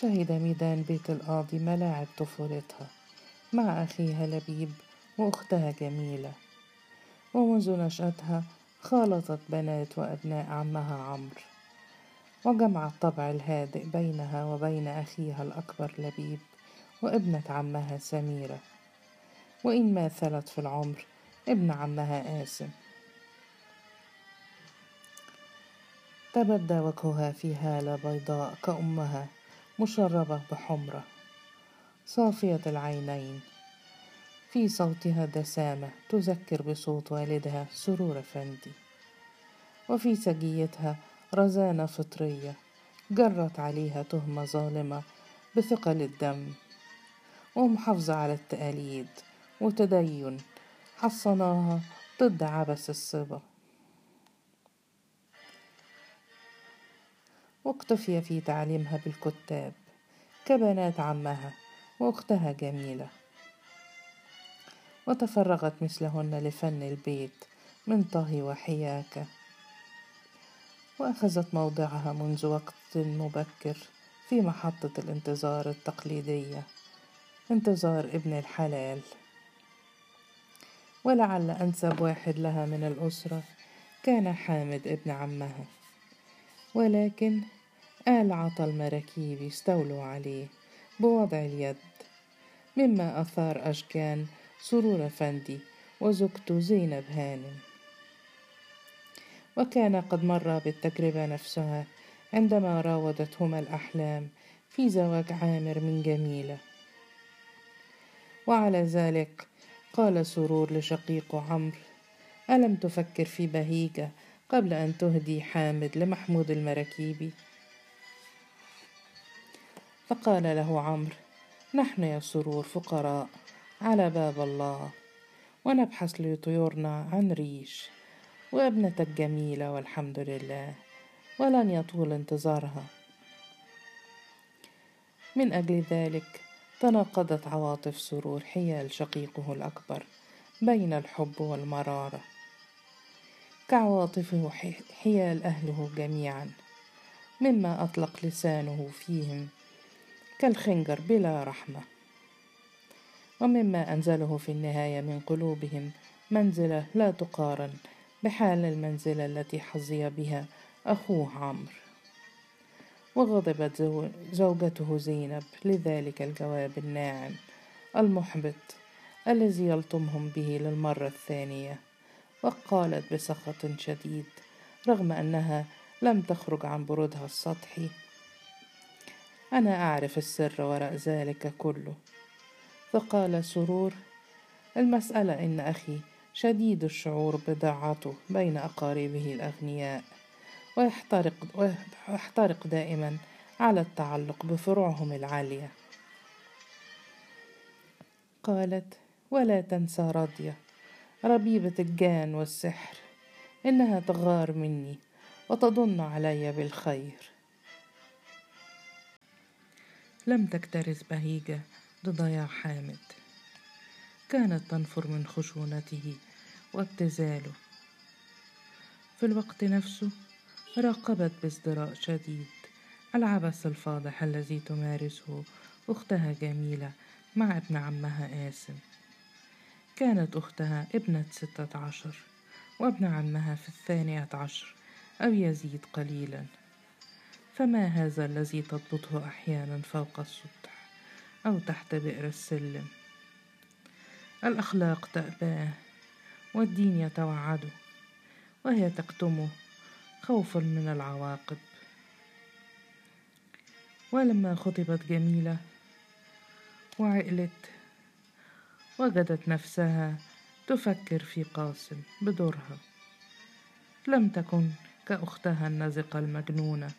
شهد ميدان بيت القاضي ملاعب طفولتها. مع أخيها لبيب وأختها جميلة. ومنذ نشأتها خالطت بنات وأبناء عمها عمرو. وجمع الطبع الهادئ بينها وبين أخيها الأكبر لبيب وابنة عمها سميرة. وإن ماثلت في العمر ابن عمها آسم. تبدى وجهها في هالة بيضاء كأمها. مشربة بحمرة صافية العينين. في صوتها دسامة تذكر بصوت والدها سرور أفندي وفي سجيتها رزانة فطرية جرت عليها تهمة ظالمة بثقل الدم. ومحافظة على التقاليد وتدين حصناها ضد عبث الصبا. واقتفي في تعليمها بالكتاب كبنات عمها واختها جميلة. وتفرغت مثلهن لفن البيت من طهي وحياكة. وأخذت موضعها منذ وقت مبكر في محطة الانتظار التقليدية انتظار ابن الحلال. ولعل أنسب واحد لها من الأسرة كان حامد ابن عمها. ولكن آل عطا المراكيب استولوا عليه بوضع اليد. مما أثار أشجان سرور أفندي وزوجته زينب هانم وكان قد مر بالتجربة نفسها عندما راودتهما الأحلام في زواج عامر من جميلة. وعلى ذلك قال سرور لشقيق عمرو ألم تفكر في بهيجة قبل أن تهدي حامد لمحمود المراكيبي فقال له عمرو نحن يا سرور فقراء على باب الله ونبحث لطيورنا عن ريش وابنتك جميلة والحمد لله ولن يطول انتظارها. من أجل ذلك تناقضت عواطف سرور حيال شقيقه الأكبر بين الحب والمرارة. كعواطفه حيال أهله جميعا مما أطلق لسانه فيهم كالخنجر بلا رحمة. ومما أنزله في النهاية من قلوبهم منزلة لا تقارن بحال المنزلة التي حظي بها أخوه عمرو. وغضبت زوجته زينب لذلك الجواب الناعم المحبط الذي يلطمهم به للمرة الثانية. وقالت بسخط شديد رغم أنها لم تخرج عن برودها السطحي أنا أعرف السر وراء ذلك كله. فقال سرور المسألة إن أخي شديد الشعور بضاعته بين أقاربه الأغنياء ويحترق, ويحترق دائما على التعلق بفروعهم العالية. قالت ولا تنسى راضية ربيبة الجان والسحر إنها تغار مني وتظن علي بالخير. لم تكترث بهيجة لضياع حامد. كانت تنفر من خشونته وابتذاله في الوقت نفسه راقبت بازدراء شديد العبث الفاضح الذي تمارسه أختها جميلة مع ابن عمها آسم. كانت أختها ابنة ستة عشر وابن عمها في الثانية عشر أو يزيد قليلا. فما هذا الذي تضبطه أحيانا فوق السطح أو تحت بئر السلم؟ الأخلاق تأباه والدين يتوعده وهي تكتمه خوفا من العواقب. ولما خطبت جميلة وعقلت وجدت نفسها تفكر في قاسم بدورها لم تكن كأختها النزقة المجنونة.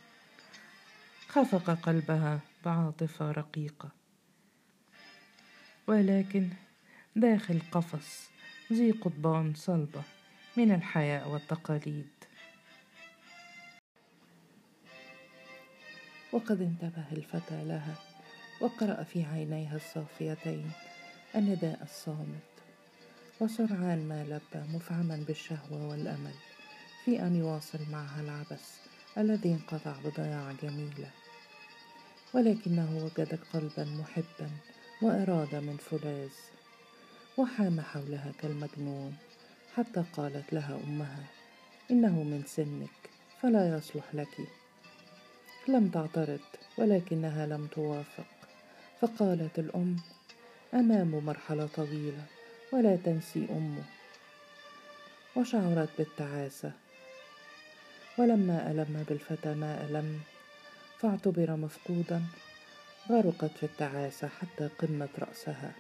خفق قلبها بعاطفة رقيقة. ولكن داخل قفص ذي قضبان صلبة من الحياء والتقاليد. وقد انتبه الفتى لها وقرأ في عينيها الصافيتين النداء الصامت. وسرعان ما لبى مفعما بالشهوة والأمل في أن يواصل معها العبث الذي انقطع بضياع جميلة. ولكنه وجد قلبا محبا وإرادة من فولاذ وحام حولها كالمجنون حتى قالت لها أمها إنه من سنك فلا يصلح لك. لم تعترض ولكنها لم توافق. فقالت الأم أمام مرحلة طويلة ولا تنسي أمه وشعرت بالتعاسة. ولما ألم بالفتى ما ألم فاعتبر مفقودا. غرقت في التعاسة حتى قمة رأسها.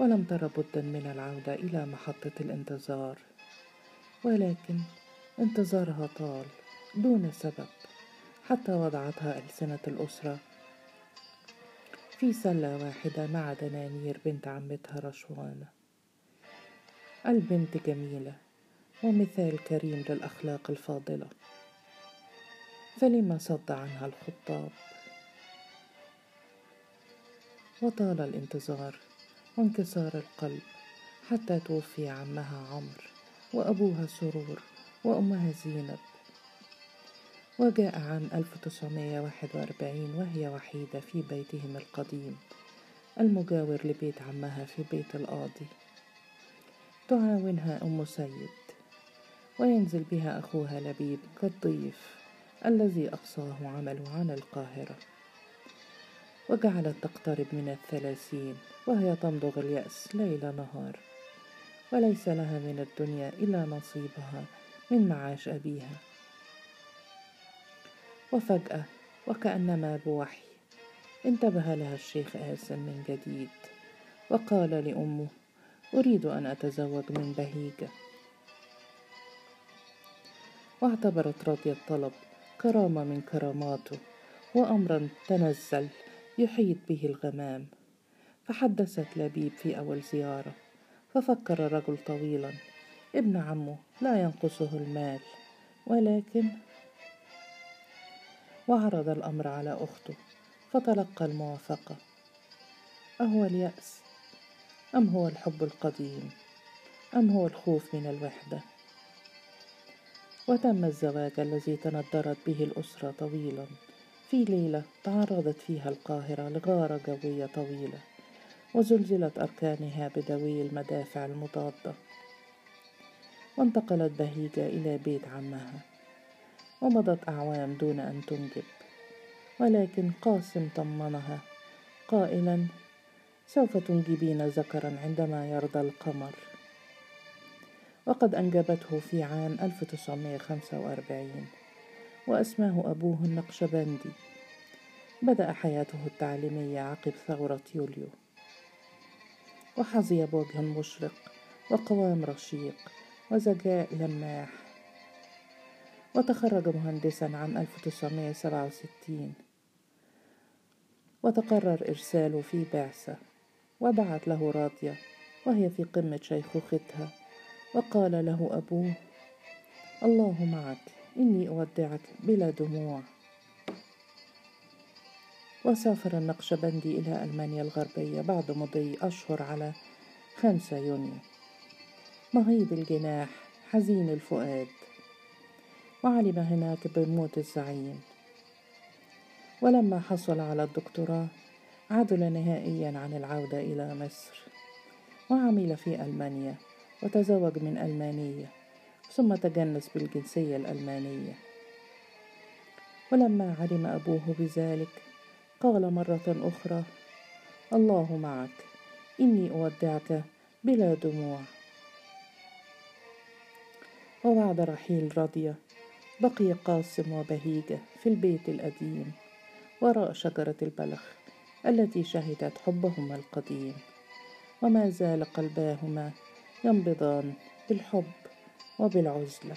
ولم تر بدا من العودة إلى محطة الانتظار. ولكن انتظارها طال دون سبب حتى وضعتها ألسنة الأسرة. في سلة واحدة مع دنانير بنت عمتها رشوانة البنت جميلة ومثال كريم للأخلاق الفاضلة. فلما صد عنها الخطاب؟ وطال الانتظار وانكسار القلب حتى توفي عمها عمرو وأبوها سرور وأمها زينب. وجاء عام 1941 وهي وحيدة في بيتهم القديم المجاور لبيت عمها في بيت القاضي. تعاونها أم سيد وينزل بها أخوها لبيب كالضيف. الذي أقصاه عمله عن القاهرة. وجعلت تقترب من الثلاثين وهي تمضغ اليأس ليل نهار. وليس لها من الدنيا إلا نصيبها من معاش أبيها. وفجأة وكأنما بوحي انتبه لها الشيخ آسم من جديد وقال لأمه أريد أن أتزوج من بهيجة. واعتبرت راضية الطلب كرامة من كراماته وأمرا تنزل يحيط به الغمام. فحدثت لبيب في أول زيارة ففكر الرجل طويلا ابن عمه لا ينقصه المال ولكن وعرض الأمر على أخته فتلقى الموافقة. أهو اليأس؟ أم هو الحب القديم؟ أم هو الخوف من الوحدة؟ وتم الزواج الذي تندرت به الأسرة طويلا. في ليلة تعرضت فيها القاهرة لغارة جوية طويلة وزلزلت أركانها بدوي المدافع المضادة. وانتقلت بهيجة إلى بيت عمها ومضت أعوام دون أن تنجب. ولكن قاسم طمنها قائلا سوف تنجبين ذكرا عندما يرضى القمر. وقد أنجبته في عام 1945 وأسماه أبوه النقشبندي. بدأ حياته التعليمية عقب ثورة يوليو. وحظي بوجه مشرق وقوام رشيق وذكاء لماح. وتخرج مهندسا عام 1967 وتقرر إرساله في بعثة وبعت له راضية وهي في قمة شيخوختها. وقال له أبوه الله معك إني أودعك بلا دموع. وسافر النقشبندي إلى ألمانيا الغربية بعد مضي أشهر على خمسة يونيو. مغيب الجناح حزين الفؤاد. وعلم هناك بموت الزعيم. ولما حصل على الدكتوراه عدل نهائيا عن العودة إلى مصر. وعمل في ألمانيا. وتزوج من ألمانية ثم تجنس بالجنسية الألمانية. ولما علم أبوه بذلك قال مرة أخرى الله معك إني أودعك بلا دموع. وبعد رحيل رضية بقي قاسم وبهيجة في البيت القديم وراء شجرة البلخ التي شهدت حبهما القديم. وما زال قلباهما ينبضان بالحب وبالعزلة.